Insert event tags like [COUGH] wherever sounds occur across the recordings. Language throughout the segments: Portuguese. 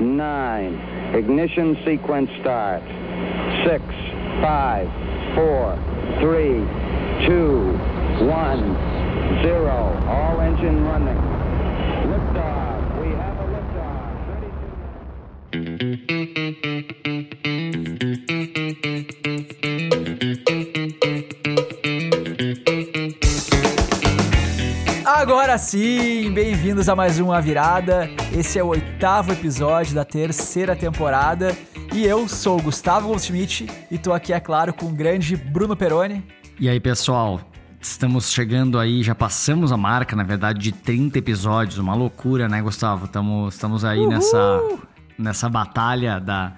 nine. Ignition sequence start. Six, five, four, three, two, one, zero. All engine running. Liftoff. Agora sim, bem-vindos a mais uma virada. Esse é o oitavo episódio da terceira temporada e eu sou o Gustavo Goldschmidt e tô aqui, é claro, com o grande Bruno Peroni. E aí, pessoal? Estamos chegando aí, já passamos a marca, na verdade, de 30 episódios. Uma loucura, né, Gustavo? Estamos, estamos aí nessa, nessa batalha da,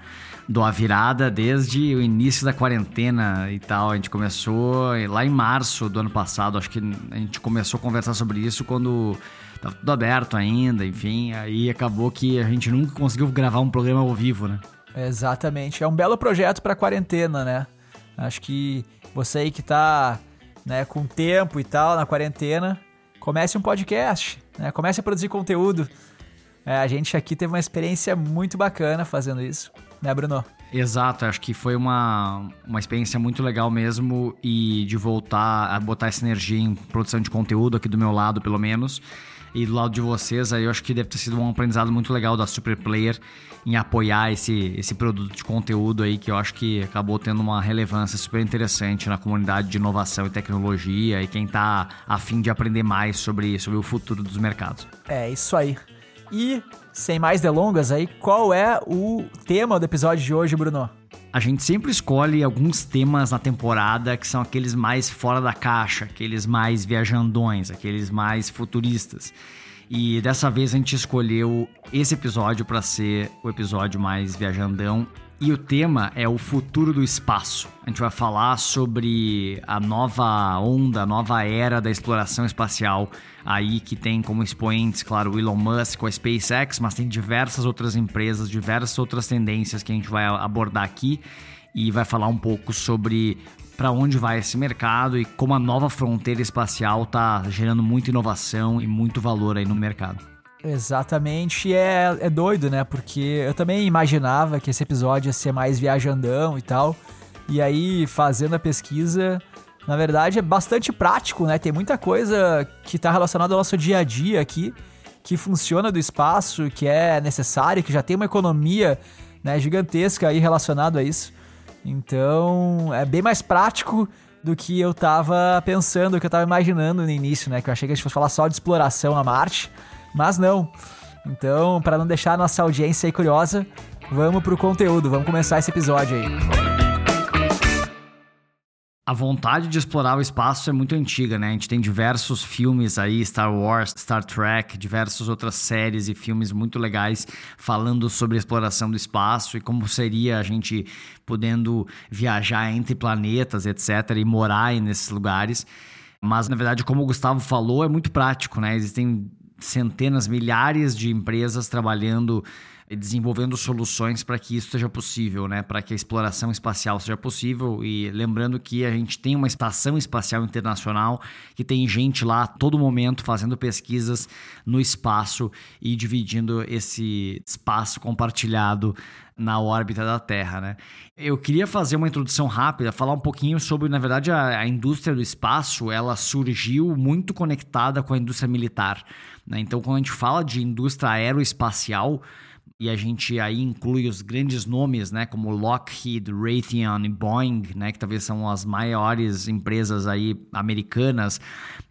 do A Virada desde o início da quarentena e tal. A gente começou lá em março do ano passado. Acho que a gente começou a conversar sobre isso quando estava tudo aberto ainda, enfim. Aí acabou que a gente nunca conseguiu gravar um programa ao vivo, né? Exatamente. É um belo projeto para quarentena, né? Acho que você aí que tá né, com tempo e tal na quarentena, comece um podcast, né? Comece a produzir conteúdo. É, a gente aqui teve uma experiência muito bacana fazendo isso, né, Bruno? Exato, acho que foi uma, uma experiência muito legal mesmo e de voltar a botar essa energia em produção de conteúdo aqui do meu lado, pelo menos. E do lado de vocês, aí eu acho que deve ter sido um aprendizado muito legal da Super Player em apoiar esse, esse produto de conteúdo aí que eu acho que acabou tendo uma relevância super interessante na comunidade de inovação e tecnologia e quem tá afim de aprender mais sobre, sobre o futuro dos mercados. É, isso aí. E, sem mais delongas aí, qual é o tema do episódio de hoje, Bruno? A gente sempre escolhe alguns temas na temporada que são aqueles mais fora da caixa, aqueles mais viajandões, aqueles mais futuristas. E dessa vez a gente escolheu esse episódio para ser o episódio mais viajandão. E o tema é o futuro do espaço. A gente vai falar sobre a nova onda, a nova era da exploração espacial, aí que tem como expoentes, claro, o Elon Musk a SpaceX, mas tem diversas outras empresas, diversas outras tendências que a gente vai abordar aqui e vai falar um pouco sobre para onde vai esse mercado e como a nova fronteira espacial está gerando muita inovação e muito valor aí no mercado. Exatamente, é, é doido, né? Porque eu também imaginava que esse episódio ia ser mais viajandão e tal. E aí, fazendo a pesquisa, na verdade é bastante prático, né? Tem muita coisa que está relacionada ao nosso dia a dia aqui, que funciona do espaço, que é necessário, que já tem uma economia né, gigantesca aí relacionado a isso. Então, é bem mais prático do que eu tava pensando, do que eu tava imaginando no início, né? Que eu achei que a gente fosse falar só de exploração na Marte, mas não. Então, para não deixar a nossa audiência aí curiosa, vamos pro conteúdo, vamos começar esse episódio aí. A vontade de explorar o espaço é muito antiga, né? A gente tem diversos filmes aí, Star Wars, Star Trek, diversas outras séries e filmes muito legais falando sobre a exploração do espaço e como seria a gente podendo viajar entre planetas, etc., e morar nesses lugares. Mas, na verdade, como o Gustavo falou, é muito prático, né? Existem centenas, milhares de empresas trabalhando desenvolvendo soluções para que isso seja possível, né? Para que a exploração espacial seja possível. E lembrando que a gente tem uma estação espacial internacional que tem gente lá a todo momento fazendo pesquisas no espaço e dividindo esse espaço compartilhado na órbita da Terra, né? Eu queria fazer uma introdução rápida, falar um pouquinho sobre, na verdade, a, a indústria do espaço, ela surgiu muito conectada com a indústria militar, né? Então, quando a gente fala de indústria aeroespacial, e a gente aí inclui os grandes nomes, né, como Lockheed, Raytheon e Boeing, né, que talvez são as maiores empresas aí americanas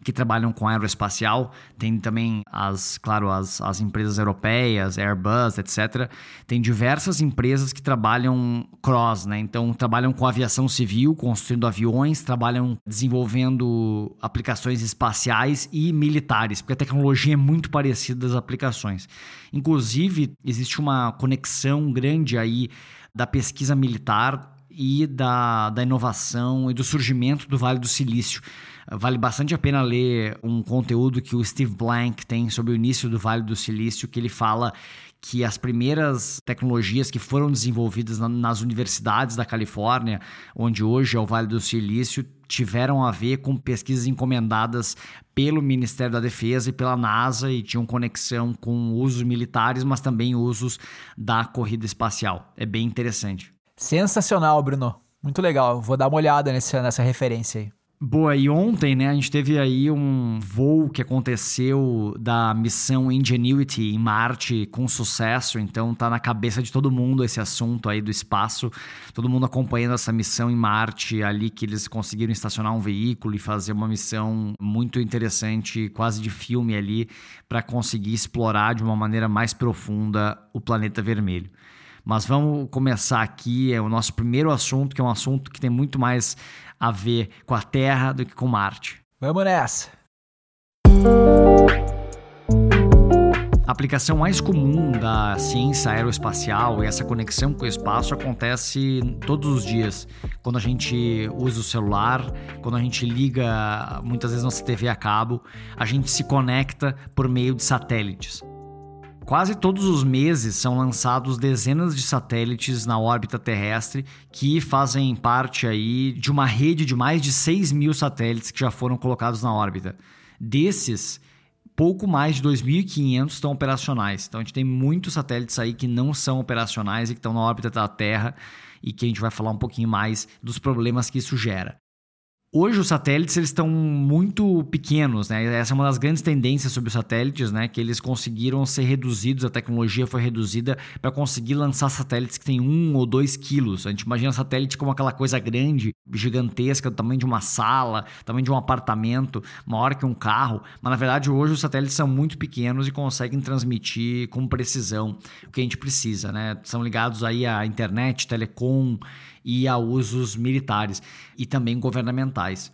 que trabalham com aeroespacial. Tem também as, claro, as, as empresas europeias, Airbus, etc. Tem diversas empresas que trabalham cross, né? Então trabalham com aviação civil, construindo aviões, trabalham desenvolvendo aplicações espaciais e militares, porque a tecnologia é muito parecida das aplicações. Inclusive, existe uma conexão grande aí da pesquisa militar e da, da inovação e do surgimento do Vale do Silício. Vale bastante a pena ler um conteúdo que o Steve Blank tem sobre o início do Vale do Silício, que ele fala que as primeiras tecnologias que foram desenvolvidas nas universidades da Califórnia, onde hoje é o Vale do Silício, tiveram a ver com pesquisas encomendadas pelo Ministério da Defesa e pela NASA e tinham conexão com usos militares, mas também usos da corrida espacial. É bem interessante. Sensacional, Bruno. Muito legal. Vou dar uma olhada nessa, nessa referência aí. Boa, e ontem, né, a gente teve aí um voo que aconteceu da missão Ingenuity em Marte com sucesso, então tá na cabeça de todo mundo esse assunto aí do espaço, todo mundo acompanhando essa missão em Marte, ali que eles conseguiram estacionar um veículo e fazer uma missão muito interessante, quase de filme ali, para conseguir explorar de uma maneira mais profunda o planeta vermelho. Mas vamos começar aqui, é o nosso primeiro assunto, que é um assunto que tem muito mais a ver com a Terra do que com Marte. Vamos nessa! A aplicação mais comum da ciência aeroespacial e essa conexão com o espaço acontece todos os dias. Quando a gente usa o celular, quando a gente liga muitas vezes nossa TV a cabo, a gente se conecta por meio de satélites. Quase todos os meses são lançados dezenas de satélites na órbita terrestre que fazem parte aí de uma rede de mais de 6 mil satélites que já foram colocados na órbita. Desses, pouco mais de 2.500 estão operacionais. Então a gente tem muitos satélites aí que não são operacionais e que estão na órbita da Terra e que a gente vai falar um pouquinho mais dos problemas que isso gera. Hoje os satélites eles estão muito pequenos, né? Essa é uma das grandes tendências sobre os satélites, né? Que eles conseguiram ser reduzidos, a tecnologia foi reduzida para conseguir lançar satélites que têm um ou dois quilos. A gente imagina satélite como aquela coisa grande, gigantesca, do tamanho de uma sala, tamanho de um apartamento, maior que um carro. Mas na verdade hoje os satélites são muito pequenos e conseguem transmitir com precisão o que a gente precisa, né? São ligados aí à internet, telecom e a usos militares e também governamentais.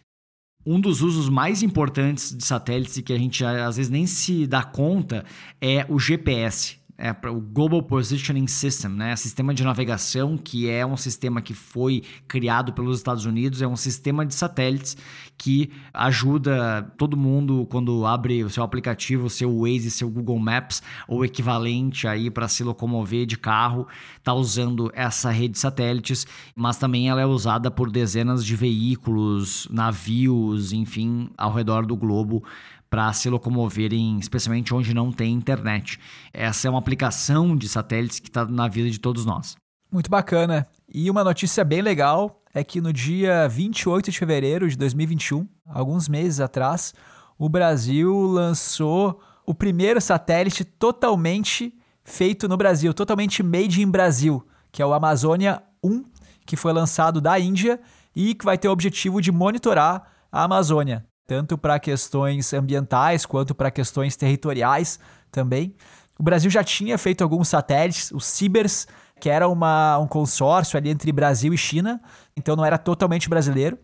Um dos usos mais importantes de satélites e que a gente às vezes nem se dá conta é o GPS é, o Global Positioning System, né? Sistema de navegação, que é um sistema que foi criado pelos Estados Unidos, é um sistema de satélites que ajuda todo mundo quando abre o seu aplicativo, o seu Waze, seu Google Maps ou equivalente aí para se locomover de carro, tá usando essa rede de satélites, mas também ela é usada por dezenas de veículos, navios, enfim, ao redor do globo para se locomoverem, especialmente onde não tem internet. Essa é uma aplicação de satélites que está na vida de todos nós. Muito bacana. E uma notícia bem legal é que no dia 28 de fevereiro de 2021, alguns meses atrás, o Brasil lançou o primeiro satélite totalmente feito no Brasil, totalmente made in Brasil, que é o Amazônia 1, que foi lançado da Índia e que vai ter o objetivo de monitorar a Amazônia tanto para questões ambientais quanto para questões territoriais também. O Brasil já tinha feito alguns satélites, os Cibers, que era uma, um consórcio ali entre Brasil e China, então não era totalmente brasileiro.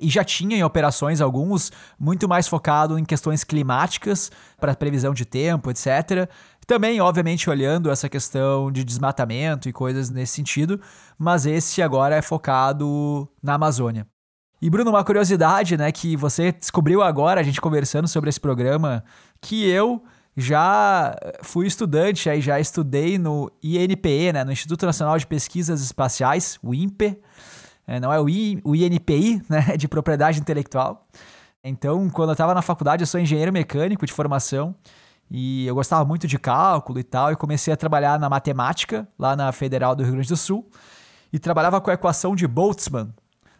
E já tinha em operações alguns muito mais focado em questões climáticas, para previsão de tempo, etc. Também, obviamente, olhando essa questão de desmatamento e coisas nesse sentido, mas esse agora é focado na Amazônia. E Bruno, uma curiosidade, né, que você descobriu agora, a gente conversando sobre esse programa, que eu já fui estudante, aí já estudei no INPE, né, no Instituto Nacional de Pesquisas Espaciais, o INPE, é, não é o, I, o INPI, [LAUGHS] né, de propriedade intelectual. Então, quando eu estava na faculdade, eu sou engenheiro mecânico de formação e eu gostava muito de cálculo e tal, e comecei a trabalhar na matemática lá na Federal do Rio Grande do Sul e trabalhava com a equação de Boltzmann.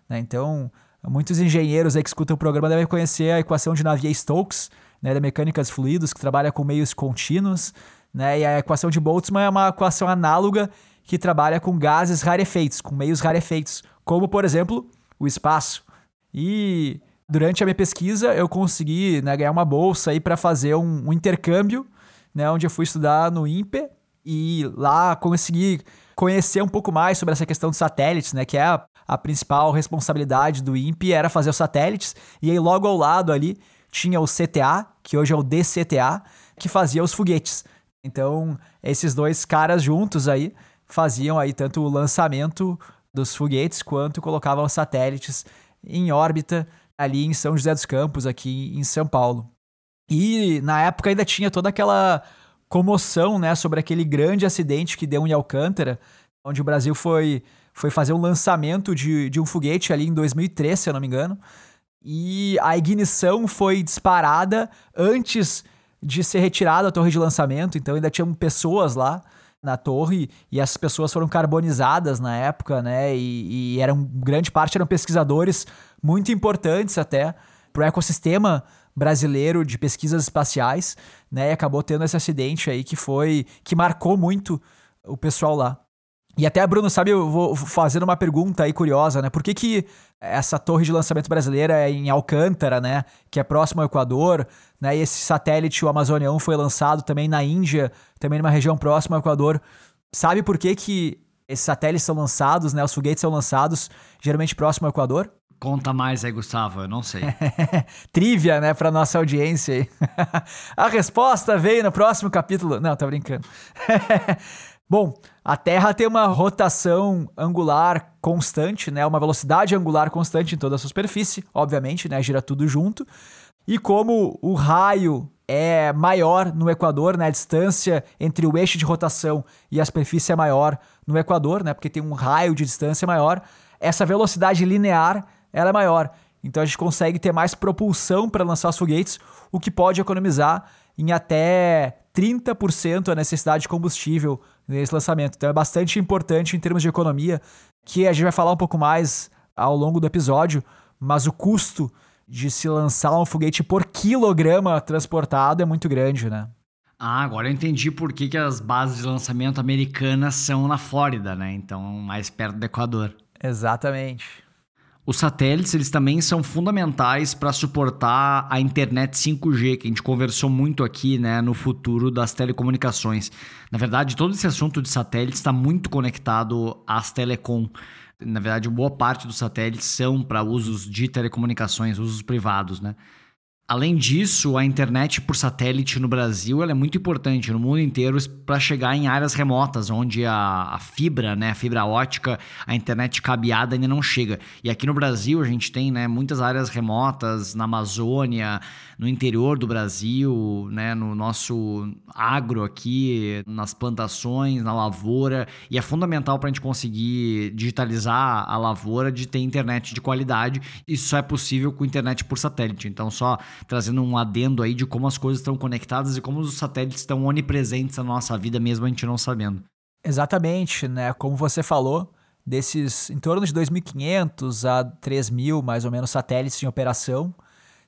Né? Então, Muitos engenheiros aí que escutam o programa devem conhecer a equação de Navier-Stokes, né, da mecânica dos fluidos, que trabalha com meios contínuos. Né, e a equação de Boltzmann é uma equação análoga que trabalha com gases rarefeitos, com meios rarefeitos, como, por exemplo, o espaço. E durante a minha pesquisa eu consegui né, ganhar uma bolsa para fazer um, um intercâmbio, né, onde eu fui estudar no INPE e lá consegui conhecer um pouco mais sobre essa questão dos satélites, né, que é a, a principal responsabilidade do INPE era fazer os satélites, e aí logo ao lado ali tinha o CTA, que hoje é o DCTA, que fazia os foguetes. Então, esses dois caras juntos aí faziam aí tanto o lançamento dos foguetes, quanto colocavam satélites em órbita ali em São José dos Campos, aqui em São Paulo. E na época ainda tinha toda aquela comoção, né, sobre aquele grande acidente que deu em Alcântara, onde o Brasil foi, foi fazer um lançamento de, de um foguete ali em 2003, se eu não me engano. E a ignição foi disparada antes de ser retirada a torre de lançamento, então ainda tinham pessoas lá na torre e essas pessoas foram carbonizadas na época, né? E, e eram grande parte eram pesquisadores muito importantes até para o ecossistema brasileiro de pesquisas espaciais, né? E acabou tendo esse acidente aí que foi que marcou muito o pessoal lá. E até, Bruno, sabe, eu vou fazendo uma pergunta aí curiosa, né? Por que, que essa torre de lançamento brasileira é em Alcântara, né? Que é próximo ao Equador, né? E esse satélite, o Amazônia 1, foi lançado também na Índia, também numa região próxima ao Equador. Sabe por que, que esses satélites são lançados, né? Os foguetes são lançados geralmente próximo ao Equador? Conta mais aí, Gustavo, eu não sei. [LAUGHS] Trivia, né, para nossa audiência aí. [LAUGHS] A resposta veio no próximo capítulo. Não, tá brincando. [LAUGHS] Bom, a Terra tem uma rotação angular constante, né? Uma velocidade angular constante em toda a sua superfície, obviamente, né? Gira tudo junto. E como o raio é maior no Equador, né? A distância entre o eixo de rotação e a superfície é maior no Equador, né? Porque tem um raio de distância maior. Essa velocidade linear ela é maior. Então a gente consegue ter mais propulsão para lançar os foguetes, o que pode economizar em até 30% a necessidade de combustível nesse lançamento. Então é bastante importante em termos de economia, que a gente vai falar um pouco mais ao longo do episódio, mas o custo de se lançar um foguete por quilograma transportado é muito grande, né? Ah, agora eu entendi por que, que as bases de lançamento americanas são na Flórida, né? Então, mais perto do Equador. Exatamente. Os satélites eles também são fundamentais para suportar a internet 5G, que a gente conversou muito aqui né, no futuro das telecomunicações. Na verdade, todo esse assunto de satélites está muito conectado às telecom. Na verdade, boa parte dos satélites são para usos de telecomunicações, usos privados, né? Além disso, a internet por satélite no Brasil é muito importante no mundo inteiro para chegar em áreas remotas, onde a, a, fibra, né, a fibra ótica, a internet cabeada ainda não chega. E aqui no Brasil a gente tem né, muitas áreas remotas, na Amazônia, no interior do Brasil, né, no nosso agro aqui, nas plantações, na lavoura. E é fundamental para a gente conseguir digitalizar a lavoura de ter internet de qualidade. Isso só é possível com internet por satélite. Então, só trazendo um adendo aí de como as coisas estão conectadas e como os satélites estão onipresentes na nossa vida, mesmo a gente não sabendo. Exatamente, né? Como você falou, desses em torno de 2.500 a 3.000 mais ou menos satélites em operação,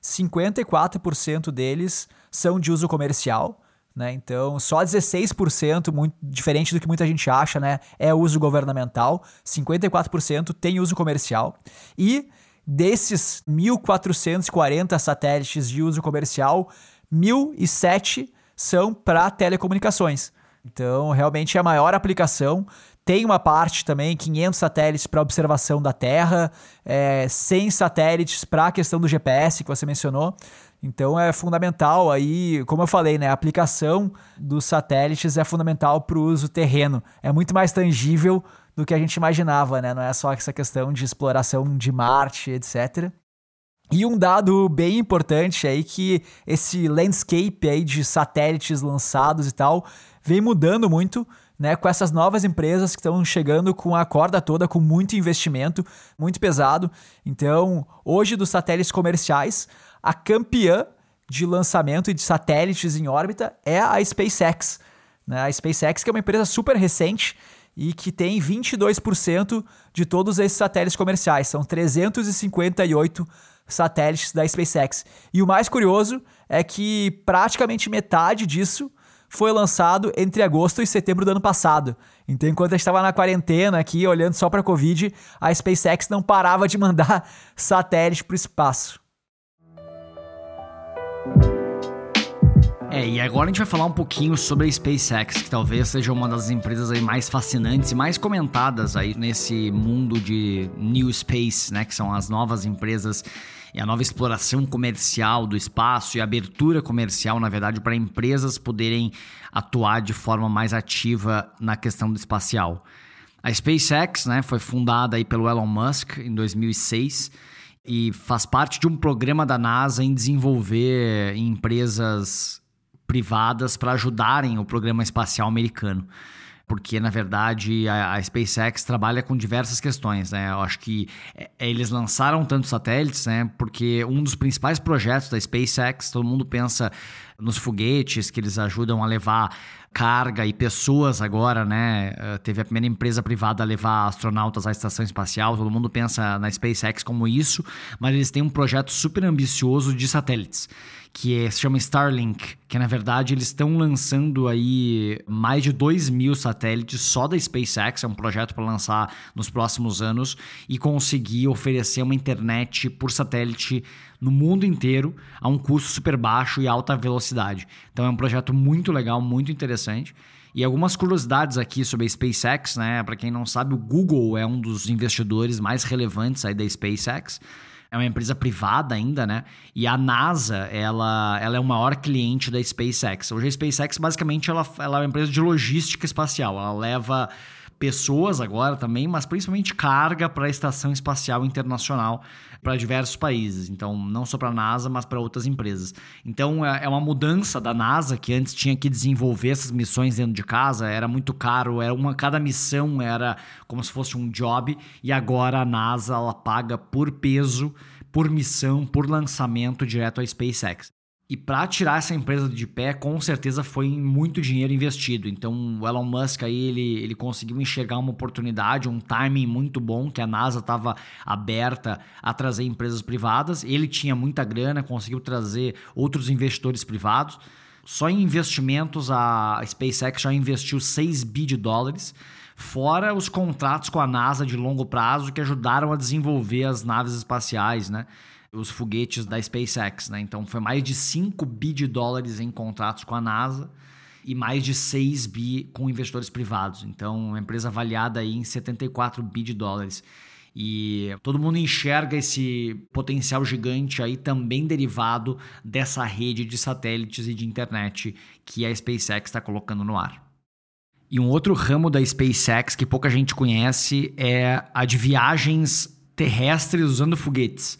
54% deles são de uso comercial. Né? Então, só 16%, muito diferente do que muita gente acha, né? é uso governamental, 54% tem uso comercial. E Desses 1.440 satélites de uso comercial, 1.007 são para telecomunicações. Então, realmente é a maior aplicação. Tem uma parte também, 500 satélites para observação da Terra, é, 100 satélites para a questão do GPS que você mencionou. Então é fundamental aí, como eu falei, né, a aplicação dos satélites é fundamental para o uso terreno. É muito mais tangível do que a gente imaginava, né? Não é só essa questão de exploração de Marte, etc. E um dado bem importante aí que esse landscape aí de satélites lançados e tal vem mudando muito, né, com essas novas empresas que estão chegando com a corda toda, com muito investimento, muito pesado. Então, hoje dos satélites comerciais, a campeã de lançamento de satélites em órbita é a SpaceX. Né? A SpaceX que é uma empresa super recente e que tem 22% de todos esses satélites comerciais. São 358 satélites da SpaceX. E o mais curioso é que praticamente metade disso foi lançado entre agosto e setembro do ano passado. Então, enquanto gente estava na quarentena aqui, olhando só para a Covid, a SpaceX não parava de mandar [LAUGHS] satélite para o espaço. É, e agora a gente vai falar um pouquinho sobre a SpaceX, que talvez seja uma das empresas aí mais fascinantes e mais comentadas aí nesse mundo de New Space, né, que são as novas empresas e a nova exploração comercial do espaço e abertura comercial, na verdade, para empresas poderem atuar de forma mais ativa na questão do espacial. A SpaceX né, foi fundada aí pelo Elon Musk em 2006 e faz parte de um programa da NASA em desenvolver empresas privadas para ajudarem o programa espacial americano porque na verdade a, a, SpaceX trabalha com diversas questões, né? Eu acho que é, eles lançaram tantos satélites, né? Porque um dos principais projetos da SpaceX, todo mundo pensa nos foguetes que eles ajudam a levar carga e pessoas agora, né? Eh, teve a primeira empresa privada a levar astronautas à estação espacial. Todo mundo pensa na SpaceX como isso, mas eles têm um projeto super ambicioso de satélites que é, se chama Starlink, que na verdade eles estão lançando aí mais de 2 mil satélites só da SpaceX, é um projeto para lançar nos próximos anos e conseguir oferecer uma internet por satélite no mundo inteiro a um custo super baixo e alta velocidade. Então é um projeto muito legal, muito interessante. E algumas curiosidades aqui sobre a SpaceX, né? Para quem não sabe, o Google é um dos investidores mais relevantes aí da SpaceX é uma empresa privada ainda, né? E a NASA, ela, ela é o maior cliente da SpaceX. Hoje a SpaceX, basicamente, ela, ela é uma empresa de logística espacial. Ela leva pessoas agora também, mas principalmente carga para a Estação Espacial Internacional para diversos países. Então, não só para a NASA, mas para outras empresas. Então, é, é uma mudança da NASA que antes tinha que desenvolver essas missões dentro de casa, era muito caro, era uma cada missão era como se fosse um job e agora a NASA ela paga por peso, por missão, por lançamento direto à SpaceX. E para tirar essa empresa de pé, com certeza foi muito dinheiro investido. Então, o Elon Musk aí, ele, ele conseguiu enxergar uma oportunidade, um timing muito bom, que a NASA estava aberta a trazer empresas privadas. Ele tinha muita grana, conseguiu trazer outros investidores privados. Só em investimentos, a SpaceX já investiu 6 bi de dólares, fora os contratos com a NASA de longo prazo que ajudaram a desenvolver as naves espaciais, né? Os foguetes da SpaceX, né? Então foi mais de 5 bi de dólares em contratos com a NASA e mais de 6 bi com investidores privados. Então, uma empresa avaliada aí em 74 bi de dólares. E todo mundo enxerga esse potencial gigante aí também derivado dessa rede de satélites e de internet que a SpaceX está colocando no ar. E um outro ramo da SpaceX que pouca gente conhece é a de viagens terrestres usando foguetes.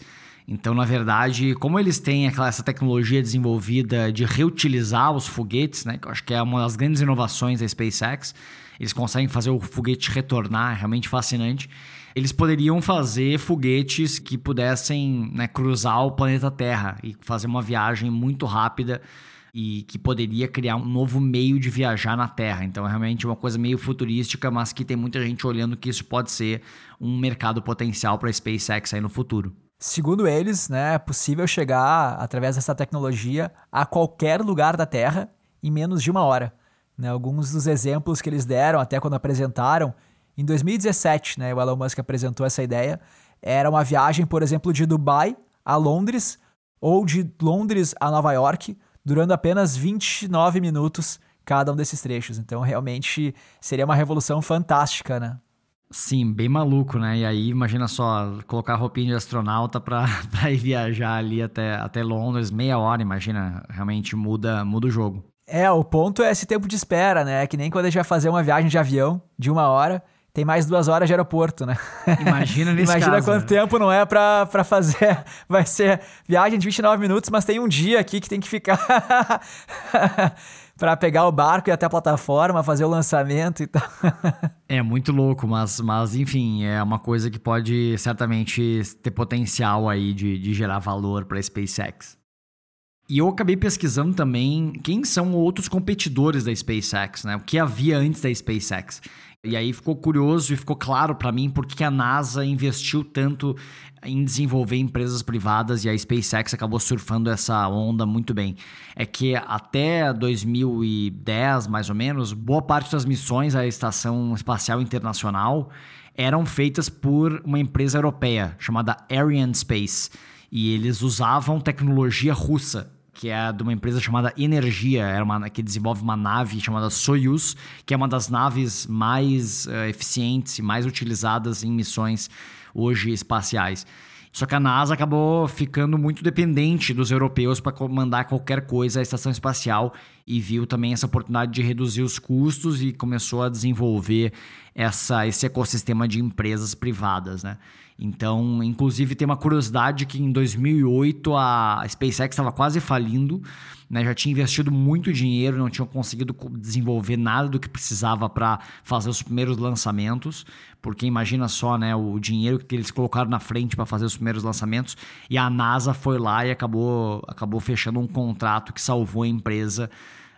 Então, na verdade, como eles têm aquela, essa tecnologia desenvolvida de reutilizar os foguetes, né, que eu acho que é uma das grandes inovações da SpaceX, eles conseguem fazer o foguete retornar, é realmente fascinante. Eles poderiam fazer foguetes que pudessem né, cruzar o planeta Terra e fazer uma viagem muito rápida e que poderia criar um novo meio de viajar na Terra. Então, é realmente uma coisa meio futurística, mas que tem muita gente olhando que isso pode ser um mercado potencial para a SpaceX aí no futuro. Segundo eles, né, é possível chegar, através dessa tecnologia, a qualquer lugar da Terra em menos de uma hora. Né, alguns dos exemplos que eles deram, até quando apresentaram, em 2017, né, o Elon Musk apresentou essa ideia, era uma viagem, por exemplo, de Dubai a Londres ou de Londres a Nova York, durando apenas 29 minutos cada um desses trechos. Então, realmente seria uma revolução fantástica, né? Sim, bem maluco, né? E aí, imagina só, colocar roupinha de astronauta para [LAUGHS] ir viajar ali até, até Londres, meia hora, imagina, realmente muda, muda o jogo. É, o ponto é esse tempo de espera, né? Que nem quando a gente vai fazer uma viagem de avião de uma hora, tem mais duas horas de aeroporto, né? Imagina [LAUGHS] nesse Imagina caso, quanto né? tempo não é pra, pra fazer. [LAUGHS] Vai ser viagem de 29 minutos, mas tem um dia aqui que tem que ficar para pegar o barco e até a plataforma, fazer o lançamento e tal. [LAUGHS] é muito louco, mas, mas enfim, é uma coisa que pode certamente ter potencial aí de, de gerar valor para a SpaceX. E eu acabei pesquisando também quem são outros competidores da SpaceX, né? O que havia antes da SpaceX. E aí ficou curioso e ficou claro para mim por que a NASA investiu tanto em desenvolver empresas privadas e a SpaceX acabou surfando essa onda muito bem. É que até 2010, mais ou menos, boa parte das missões à Estação Espacial Internacional eram feitas por uma empresa europeia chamada Ariane Space. E eles usavam tecnologia russa que é de uma empresa chamada Energia, era uma, que desenvolve uma nave chamada Soyuz, que é uma das naves mais uh, eficientes e mais utilizadas em missões hoje espaciais. Só que a NASA acabou ficando muito dependente dos europeus para comandar qualquer coisa à estação espacial e viu também essa oportunidade de reduzir os custos e começou a desenvolver essa, esse ecossistema de empresas privadas, né? Então, inclusive, tem uma curiosidade que em 2008 a SpaceX estava quase falindo, né? já tinha investido muito dinheiro, não tinha conseguido desenvolver nada do que precisava para fazer os primeiros lançamentos, porque imagina só né, o dinheiro que eles colocaram na frente para fazer os primeiros lançamentos, e a NASA foi lá e acabou, acabou fechando um contrato que salvou a empresa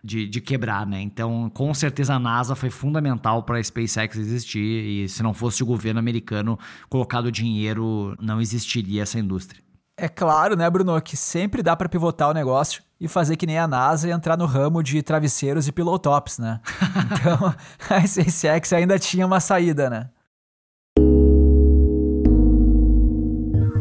de, de quebrar, né? Então, com certeza a NASA foi fundamental para a SpaceX existir e se não fosse o governo americano colocado dinheiro, não existiria essa indústria. É claro, né, Bruno, que sempre dá para pivotar o negócio e fazer que nem a NASA e entrar no ramo de travesseiros e pilotops, né? [LAUGHS] Então, a SpaceX ainda tinha uma saída, né?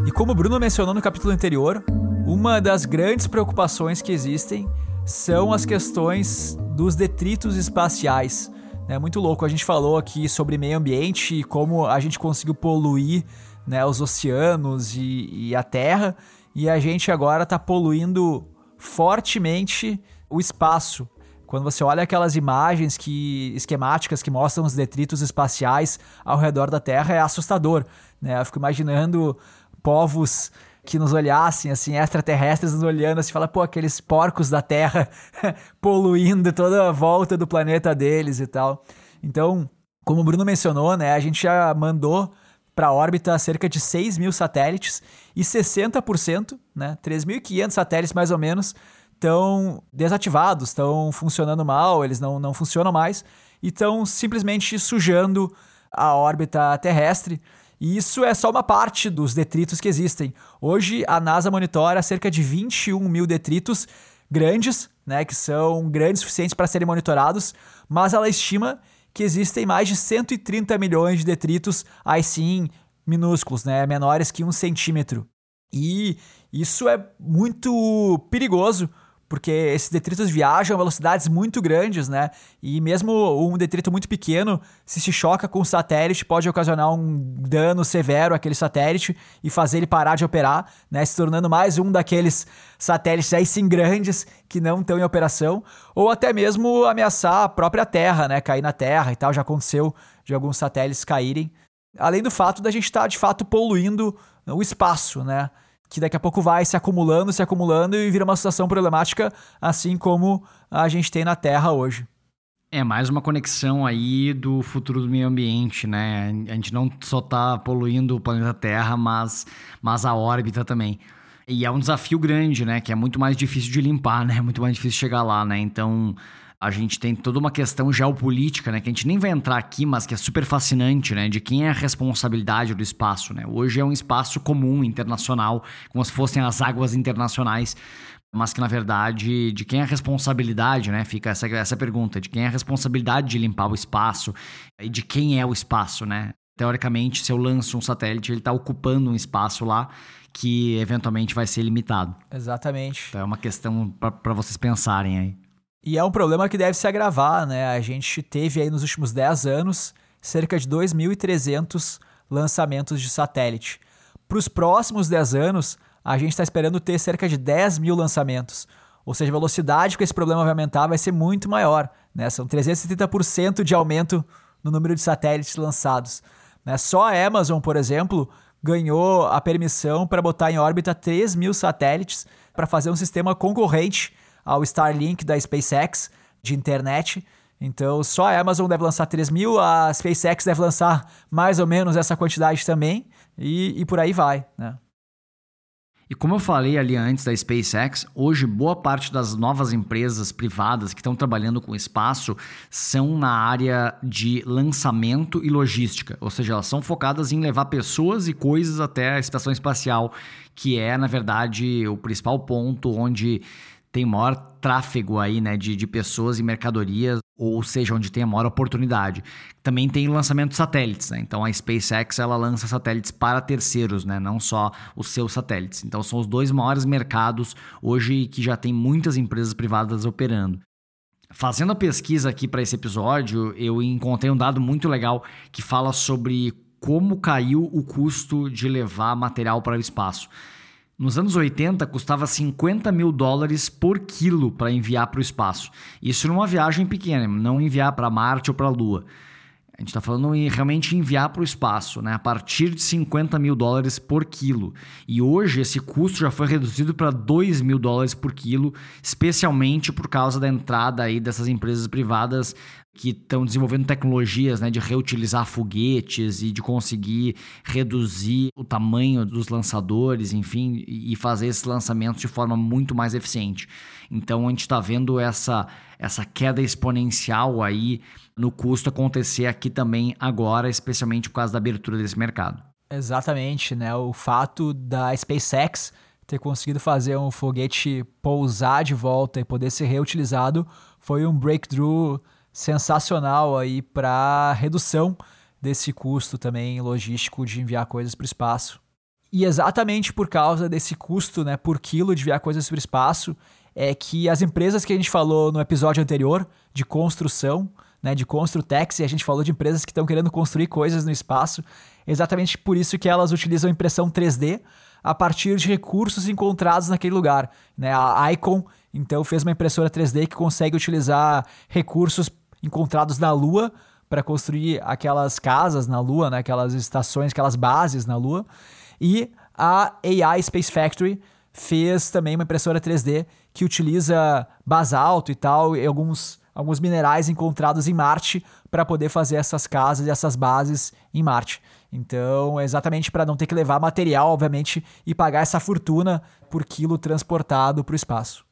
E como o Bruno mencionou no capítulo anterior, uma das grandes preocupações que existem são as questões dos detritos espaciais. É muito louco. A gente falou aqui sobre meio ambiente e como a gente conseguiu poluir né, os oceanos e, e a Terra, e a gente agora está poluindo fortemente o espaço. Quando você olha aquelas imagens que esquemáticas que mostram os detritos espaciais ao redor da Terra, é assustador. Né? Eu fico imaginando povos que nos olhassem, assim, extraterrestres nos olhando, assim, fala, pô, aqueles porcos da Terra [LAUGHS] poluindo toda a volta do planeta deles e tal. Então, como o Bruno mencionou, né, a gente já mandou para órbita cerca de 6 mil satélites e 60%, né, 3.500 satélites mais ou menos, estão desativados, estão funcionando mal, eles não, não funcionam mais e estão simplesmente sujando a órbita terrestre. E isso é só uma parte dos detritos que existem. Hoje, a NASA monitora cerca de 21 mil detritos grandes, né, que são grandes o suficientes para serem monitorados, mas ela estima que existem mais de 130 milhões de detritos, aí sim, minúsculos, né, menores que um centímetro. E isso é muito perigoso, porque esses detritos viajam a velocidades muito grandes, né? E mesmo um detrito muito pequeno, se se choca com o satélite, pode ocasionar um dano severo àquele satélite e fazer ele parar de operar, né? Se tornando mais um daqueles satélites aí sim grandes que não estão em operação, ou até mesmo ameaçar a própria Terra, né? Cair na Terra e tal. Já aconteceu de alguns satélites caírem. Além do fato da gente estar, tá, de fato, poluindo o espaço, né? Que daqui a pouco vai se acumulando, se acumulando e vira uma situação problemática, assim como a gente tem na Terra hoje. É mais uma conexão aí do futuro do meio ambiente, né? A gente não só está poluindo o planeta Terra, mas, mas a órbita também. E é um desafio grande, né? Que é muito mais difícil de limpar, né? Muito mais difícil chegar lá, né? Então, a gente tem toda uma questão geopolítica, né, que a gente nem vai entrar aqui, mas que é super fascinante, né, de quem é a responsabilidade do espaço, né? Hoje é um espaço comum, internacional, como se fossem as águas internacionais, mas que na verdade, de quem é a responsabilidade, né? Fica essa, essa pergunta, de quem é a responsabilidade de limpar o espaço e de quem é o espaço, né? Teoricamente, se eu lanço um satélite, ele está ocupando um espaço lá que eventualmente vai ser limitado. Exatamente. Então é uma questão para vocês pensarem aí. E é um problema que deve se agravar, né? A gente teve aí nos últimos 10 anos cerca de 2.300 lançamentos de satélite. Para os próximos 10 anos, a gente está esperando ter cerca de 10 mil lançamentos. Ou seja, a velocidade que esse problema vai aumentar vai ser muito maior. Né? São 330% de aumento no número de satélites lançados. Né? Só a Amazon, por exemplo, ganhou a permissão para botar em órbita 3 mil satélites para fazer um sistema concorrente ao Starlink da SpaceX de internet. Então, só a Amazon deve lançar 3 mil, a SpaceX deve lançar mais ou menos essa quantidade também, e, e por aí vai, né? E como eu falei ali antes da SpaceX, hoje boa parte das novas empresas privadas que estão trabalhando com espaço são na área de lançamento e logística, ou seja, elas são focadas em levar pessoas e coisas até a estação espacial, que é, na verdade, o principal ponto onde tem maior tráfego aí, né, de, de pessoas e mercadorias, ou seja, onde tem a maior oportunidade. Também tem lançamento de satélites, né? Então a SpaceX ela lança satélites para terceiros, né? Não só os seus satélites. Então são os dois maiores mercados hoje que já tem muitas empresas privadas operando. Fazendo a pesquisa aqui para esse episódio, eu encontrei um dado muito legal que fala sobre como caiu o custo de levar material para o espaço. Nos anos 80, custava 50 mil dólares por quilo para enviar para o espaço. Isso numa viagem pequena, não enviar para Marte ou para a Lua. A gente está falando em realmente enviar para o espaço, né? a partir de 50 mil dólares por quilo. E hoje esse custo já foi reduzido para 2 mil dólares por quilo, especialmente por causa da entrada aí dessas empresas privadas que estão desenvolvendo tecnologias né, de reutilizar foguetes e de conseguir reduzir o tamanho dos lançadores, enfim, e fazer esses lançamentos de forma muito mais eficiente. Então a gente está vendo essa, essa queda exponencial aí no custo acontecer aqui também agora, especialmente por causa da abertura desse mercado. Exatamente, né? O fato da SpaceX ter conseguido fazer um foguete pousar de volta e poder ser reutilizado foi um breakthrough sensacional aí para redução desse custo também logístico de enviar coisas para o espaço. E exatamente por causa desse custo, né, por quilo de enviar coisas para o espaço, é que as empresas que a gente falou no episódio anterior de construção, né, de Construtex, e a gente falou de empresas que estão querendo construir coisas no espaço, exatamente por isso que elas utilizam impressão 3D a partir de recursos encontrados naquele lugar. Né? A Icon, então, fez uma impressora 3D que consegue utilizar recursos encontrados na Lua para construir aquelas casas na Lua, né? aquelas estações, aquelas bases na Lua. E a AI Space Factory fez também uma impressora 3D que utiliza basalto e tal, e alguns, alguns minerais encontrados em Marte para poder fazer essas casas e essas bases em Marte. Então, é exatamente para não ter que levar material, obviamente, e pagar essa fortuna por quilo transportado para o espaço.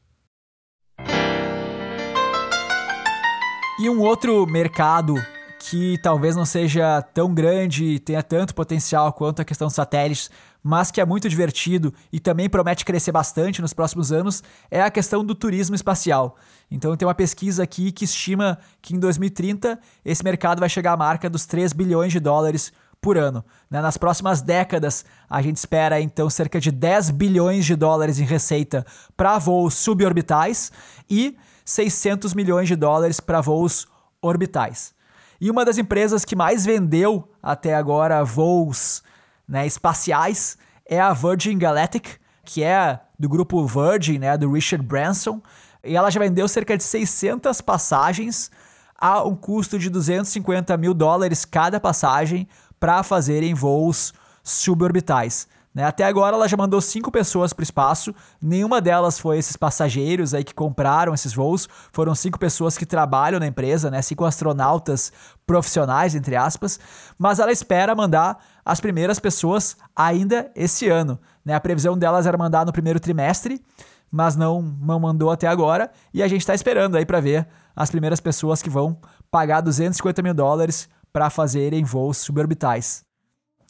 E um outro mercado que talvez não seja tão grande e tenha tanto potencial quanto a questão dos satélites, mas que é muito divertido e também promete crescer bastante nos próximos anos, é a questão do turismo espacial. Então tem uma pesquisa aqui que estima que em 2030 esse mercado vai chegar à marca dos 3 bilhões de dólares por ano. Né? Nas próximas décadas, a gente espera então cerca de 10 bilhões de dólares em receita para voos suborbitais e 600 milhões de dólares para voos orbitais. E uma das empresas que mais vendeu até agora voos né, espaciais é a Virgin Galactic, que é do grupo Virgin, né, do Richard Branson, e ela já vendeu cerca de 600 passagens a um custo de 250 mil dólares cada passagem para fazerem voos suborbitais. Né? Até agora ela já mandou cinco pessoas para o espaço, nenhuma delas foi esses passageiros aí que compraram esses voos, foram cinco pessoas que trabalham na empresa, né? cinco astronautas profissionais, entre aspas, mas ela espera mandar as primeiras pessoas ainda esse ano. Né? A previsão delas era mandar no primeiro trimestre, mas não, não mandou até agora, e a gente está esperando aí para ver as primeiras pessoas que vão pagar 250 mil dólares para fazerem voos suborbitais.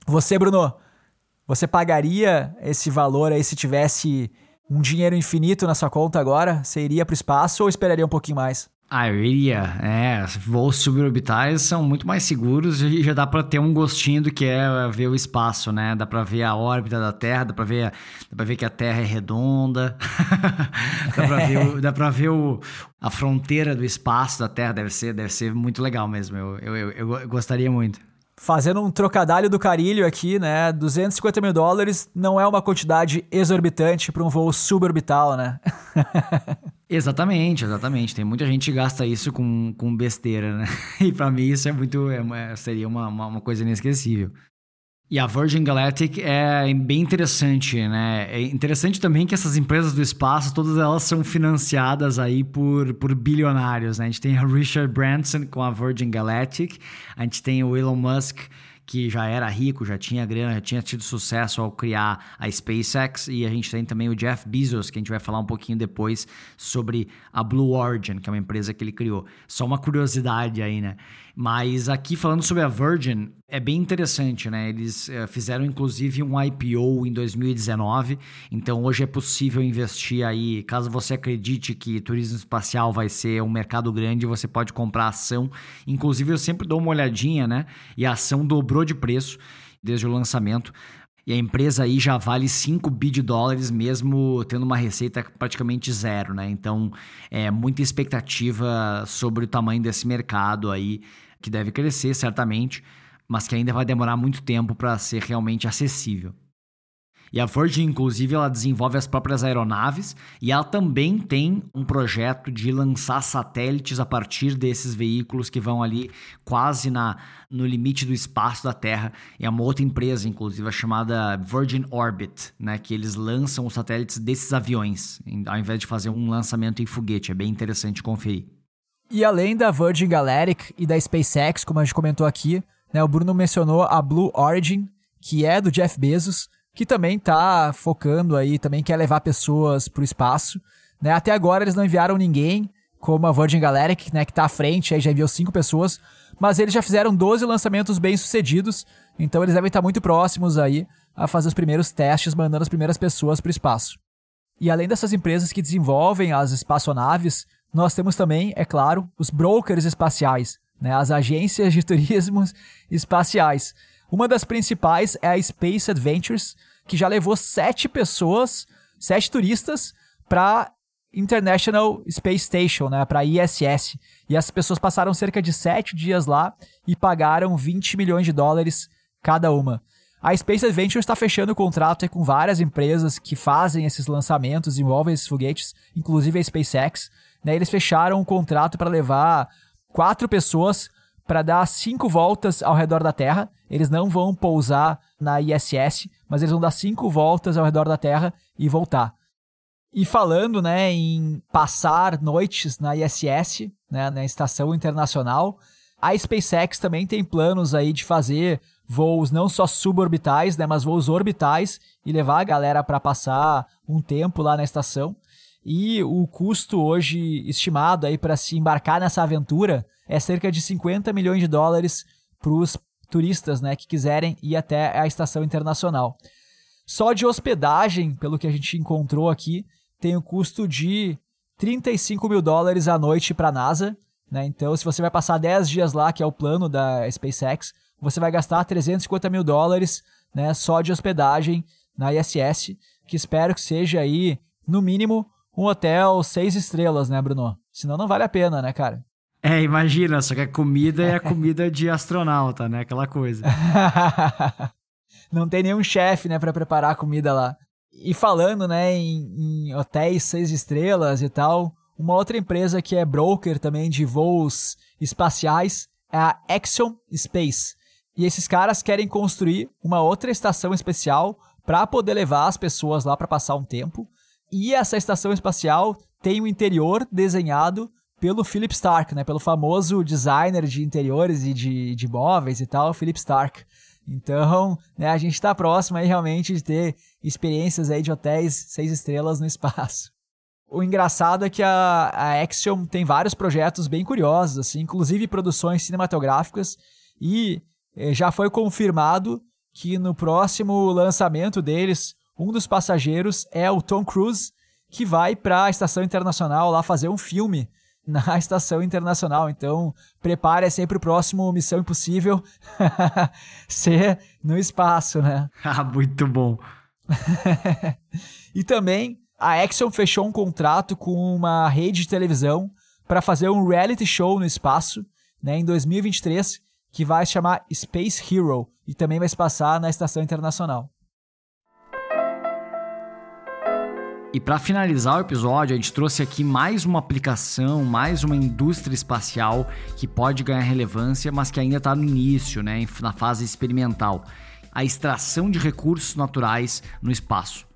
Você, Bruno, você pagaria esse valor aí se tivesse um dinheiro infinito na sua conta agora? Você iria para o espaço ou esperaria um pouquinho mais? Ah, eu iria. É, voos suborbitais são muito mais seguros e já dá para ter um gostinho do que é ver o espaço, né? Dá para ver a órbita da Terra, dá para ver, ver que a Terra é redonda, [LAUGHS] dá para ver, ver o, a fronteira do espaço da Terra. Deve ser, deve ser muito legal mesmo. eu, eu, eu, eu gostaria muito. Fazendo um trocadilho do carilho aqui, né? 250 mil dólares não é uma quantidade exorbitante para um voo suborbital, né? [LAUGHS] exatamente, exatamente. Tem muita gente que gasta isso com, com besteira, né? [LAUGHS] E para mim isso é muito. É, seria uma, uma, uma coisa inesquecível. E a Virgin Galactic é bem interessante, né? É interessante também que essas empresas do espaço, todas elas são financiadas aí por, por bilionários, né? A gente tem o Richard Branson com a Virgin Galactic, a gente tem o Elon Musk que já era rico, já tinha grana, já tinha tido sucesso ao criar a SpaceX, e a gente tem também o Jeff Bezos, que a gente vai falar um pouquinho depois sobre a Blue Origin, que é uma empresa que ele criou. Só uma curiosidade aí, né? Mas aqui falando sobre a Virgin, é bem interessante, né? Eles uh, fizeram inclusive um IPO em 2019, então hoje é possível investir aí, caso você acredite que turismo espacial vai ser um mercado grande, você pode comprar ação. Inclusive eu sempre dou uma olhadinha, né? E a ação dobrou de preço desde o lançamento. E a empresa aí já vale 5 bi de dólares, mesmo tendo uma receita praticamente zero, né? Então, é muita expectativa sobre o tamanho desse mercado aí, que deve crescer certamente, mas que ainda vai demorar muito tempo para ser realmente acessível. E a Virgin, inclusive, ela desenvolve as próprias aeronaves e ela também tem um projeto de lançar satélites a partir desses veículos que vão ali quase na, no limite do espaço da Terra. É uma outra empresa, inclusive, chamada Virgin Orbit, né? Que eles lançam os satélites desses aviões, ao invés de fazer um lançamento em foguete. É bem interessante conferir. E além da Virgin Galactic e da SpaceX, como a gente comentou aqui, né, o Bruno mencionou a Blue Origin, que é do Jeff Bezos, que também está focando aí, também quer levar pessoas para o espaço. Né? Até agora eles não enviaram ninguém, como a Virgin Galactic, né, que está à frente, aí já enviou cinco pessoas, mas eles já fizeram 12 lançamentos bem-sucedidos, então eles devem estar muito próximos aí a fazer os primeiros testes, mandando as primeiras pessoas para o espaço. E além dessas empresas que desenvolvem as espaçonaves, nós temos também, é claro, os brokers espaciais, né, as agências de [LAUGHS] turismo espaciais. Uma das principais é a Space Adventures, que já levou sete pessoas, sete turistas, para International Space Station, né, para ISS. E essas pessoas passaram cerca de sete dias lá e pagaram 20 milhões de dólares cada uma. A Space Adventures está fechando contrato com várias empresas que fazem esses lançamentos, envolvem esses foguetes, inclusive a SpaceX. Né, eles fecharam um contrato para levar quatro pessoas para dar cinco voltas ao redor da Terra. Eles não vão pousar na ISS, mas eles vão dar cinco voltas ao redor da Terra e voltar. E falando, né, em passar noites na ISS, né, na estação internacional, a SpaceX também tem planos aí de fazer voos não só suborbitais, né, mas voos orbitais e levar a galera para passar um tempo lá na estação. E o custo hoje estimado aí para se embarcar nessa aventura é cerca de 50 milhões de dólares para os turistas né, que quiserem ir até a estação internacional. Só de hospedagem, pelo que a gente encontrou aqui, tem o custo de 35 mil dólares à noite para a NASA. Né? Então, se você vai passar 10 dias lá, que é o plano da SpaceX, você vai gastar 350 mil dólares né, só de hospedagem na ISS, que espero que seja aí, no mínimo, um hotel seis estrelas, né, Bruno? Senão não vale a pena, né, cara? É, imagina, só que a comida é a [LAUGHS] comida de astronauta, né? Aquela coisa. [LAUGHS] Não tem nenhum chefe, né, para preparar a comida lá. E falando, né, em, em, hotéis seis estrelas e tal, uma outra empresa que é broker também de voos espaciais é a Axiom Space. E esses caras querem construir uma outra estação especial para poder levar as pessoas lá para passar um tempo. E essa estação espacial tem o interior desenhado pelo Philip Stark, né? Pelo famoso designer de interiores e de, de móveis e tal, Philip Stark. Então, né, a gente está próximo aí realmente de ter experiências aí de hotéis seis estrelas no espaço. O engraçado é que a, a Axiom tem vários projetos bem curiosos, assim, inclusive produções cinematográficas, e eh, já foi confirmado que no próximo lançamento deles, um dos passageiros é o Tom Cruise, que vai para a estação internacional lá fazer um filme [LAUGHS] na estação internacional. Então, prepare sempre o próximo Missão Impossível [LAUGHS] ser no espaço, né? [LAUGHS] Ah, muito bom. e também a Exxon fechou um contrato com uma rede de televisão para fazer um reality show no espaço, né, em 2023, que vai se chamar Space Hero e também vai se passar na estação internacional. E para finalizar o episódio, a gente trouxe aqui mais uma aplicação, mais uma indústria espacial que pode ganhar relevância, mas que ainda está no início, né, na fase experimental. A extração de recursos naturais no espaço.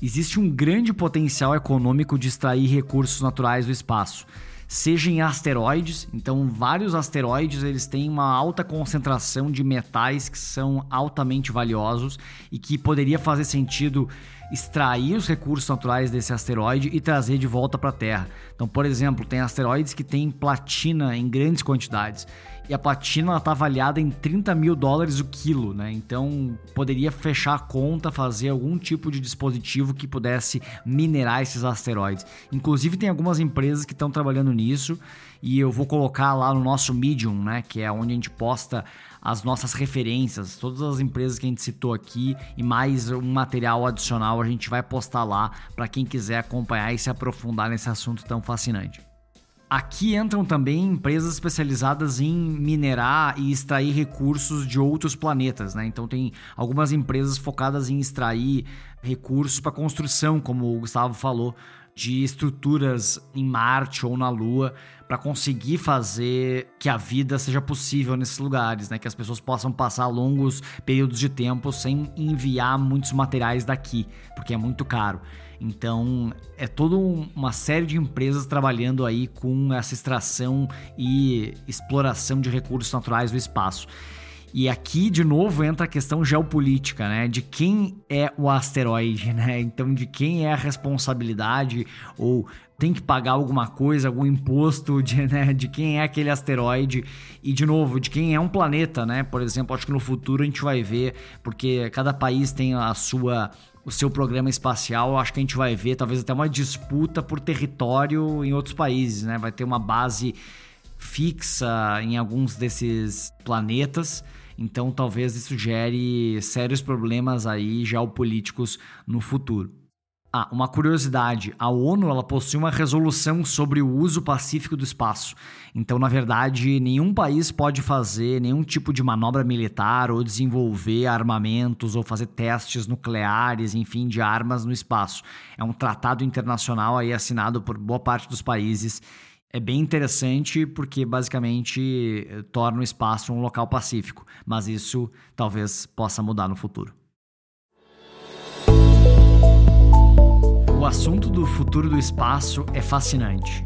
Existe um grande potencial econômico de extrair recursos naturais do espaço seja em asteroides. Então, vários asteroides eles têm uma alta concentração de metais que são altamente valiosos e que poderia fazer sentido extrair os recursos naturais desse asteroide e trazer de volta para a Terra. Então, por exemplo, tem asteroides que têm platina em grandes quantidades. E a platina está avaliada em 30 mil dólares o quilo, né? Então poderia fechar a conta, fazer algum tipo de dispositivo que pudesse minerar esses asteroides. Inclusive tem algumas empresas que estão trabalhando nisso e eu vou colocar lá no nosso Medium, né? Que é onde a gente posta as nossas referências, todas as empresas que a gente citou aqui e mais um material adicional a gente vai postar lá para quem quiser acompanhar e se aprofundar nesse assunto tão fascinante. Aqui entram também empresas especializadas em minerar e extrair recursos de outros planetas, né? Então tem algumas empresas focadas em extrair recursos para construção, como o Gustavo falou, de estruturas em Marte ou na Lua para conseguir fazer que a vida seja possível nesses lugares, né? Que as pessoas possam passar longos períodos de tempo sem enviar muitos materiais daqui, porque é muito caro. Então, é toda uma série de empresas trabalhando aí com essa extração e exploração de recursos naturais do espaço. E aqui, de novo, entra a questão geopolítica, né? De quem é o asteroide, [LAUGHS] né? Então, de quem é a responsabilidade ou tem que pagar alguma coisa, algum imposto de, [LAUGHS] né, de quem é aquele asteroide e, de novo, de quem é um planeta, né? Por exemplo, acho que no futuro a gente vai ver, porque cada país tem a sua o seu programa espacial, acho que a gente vai ver talvez até uma disputa por território em outros países, né? Vai ter uma base fixa em alguns desses planetas. Então, talvez isso gere sérios problemas aí geopolíticos no futuro. Ah, uma curiosidade, a ONU ela possui uma resolução sobre o uso pacífico do espaço. Então, na verdade, nenhum país pode fazer nenhum tipo de manobra militar ou desenvolver armamentos ou fazer testes nucleares, enfim, de armas no espaço. É um tratado internacional aí assinado por boa parte dos países. É bem interessante porque basicamente torna o espaço um local pacífico, mas isso talvez possa mudar no futuro. O assunto do futuro do espaço é fascinante.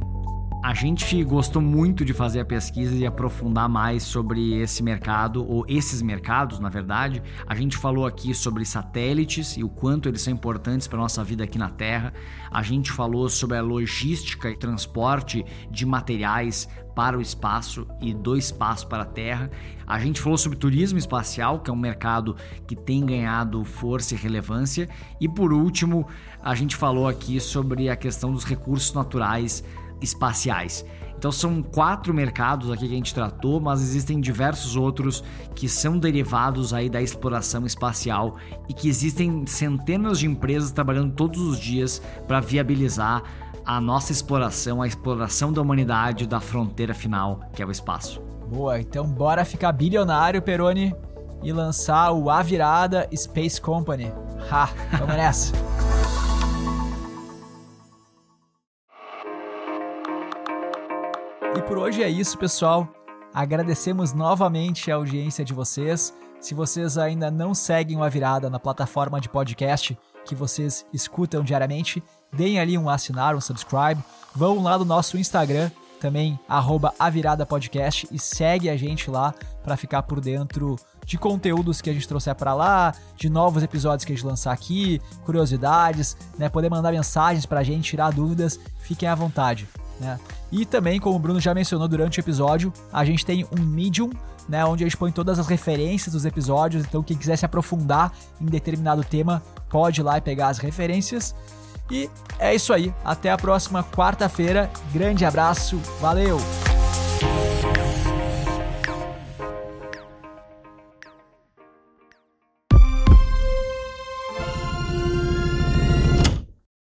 A gente gostou muito de fazer a pesquisa e aprofundar mais sobre esse mercado, ou esses mercados, na verdade. A gente falou aqui sobre satélites e o quanto eles são importantes para a nossa vida aqui na Terra. A gente falou sobre a logística e transporte de materiais para o espaço e do espaço para a Terra. A gente falou sobre turismo espacial, que é um mercado que tem ganhado força e relevância. E por último, a gente falou aqui sobre a questão dos recursos naturais espaciais. Então são quatro mercados aqui que a gente tratou, mas existem diversos outros que são derivados aí da exploração espacial e que existem centenas de empresas trabalhando todos os dias para viabilizar a nossa exploração, a exploração da humanidade da fronteira final, que é o espaço. Boa, então bora ficar bilionário, Peroni, e lançar o A Virada Space Company. Ha, vamos nessa. [LAUGHS] por hoje é isso, pessoal. Agradecemos novamente a audiência de vocês. Se vocês ainda não seguem o A Virada na plataforma de podcast que vocês escutam diariamente, deem ali um assinar, um subscribe. Vão lá no nosso Instagram, também arroba Podcast e segue a gente lá para ficar por dentro de conteúdos que a gente trouxer para lá, de novos episódios que a gente lançar aqui, curiosidades, né? Poder mandar mensagens para a gente, tirar dúvidas, fiquem à vontade. Né? E também, como o Bruno já mencionou durante o episódio, a gente tem um Medium, né, onde a gente põe todas as referências dos episódios. Então, quem quiser se aprofundar em determinado tema, pode ir lá e pegar as referências. E é isso aí. Até a próxima quarta-feira. Grande abraço. Valeu!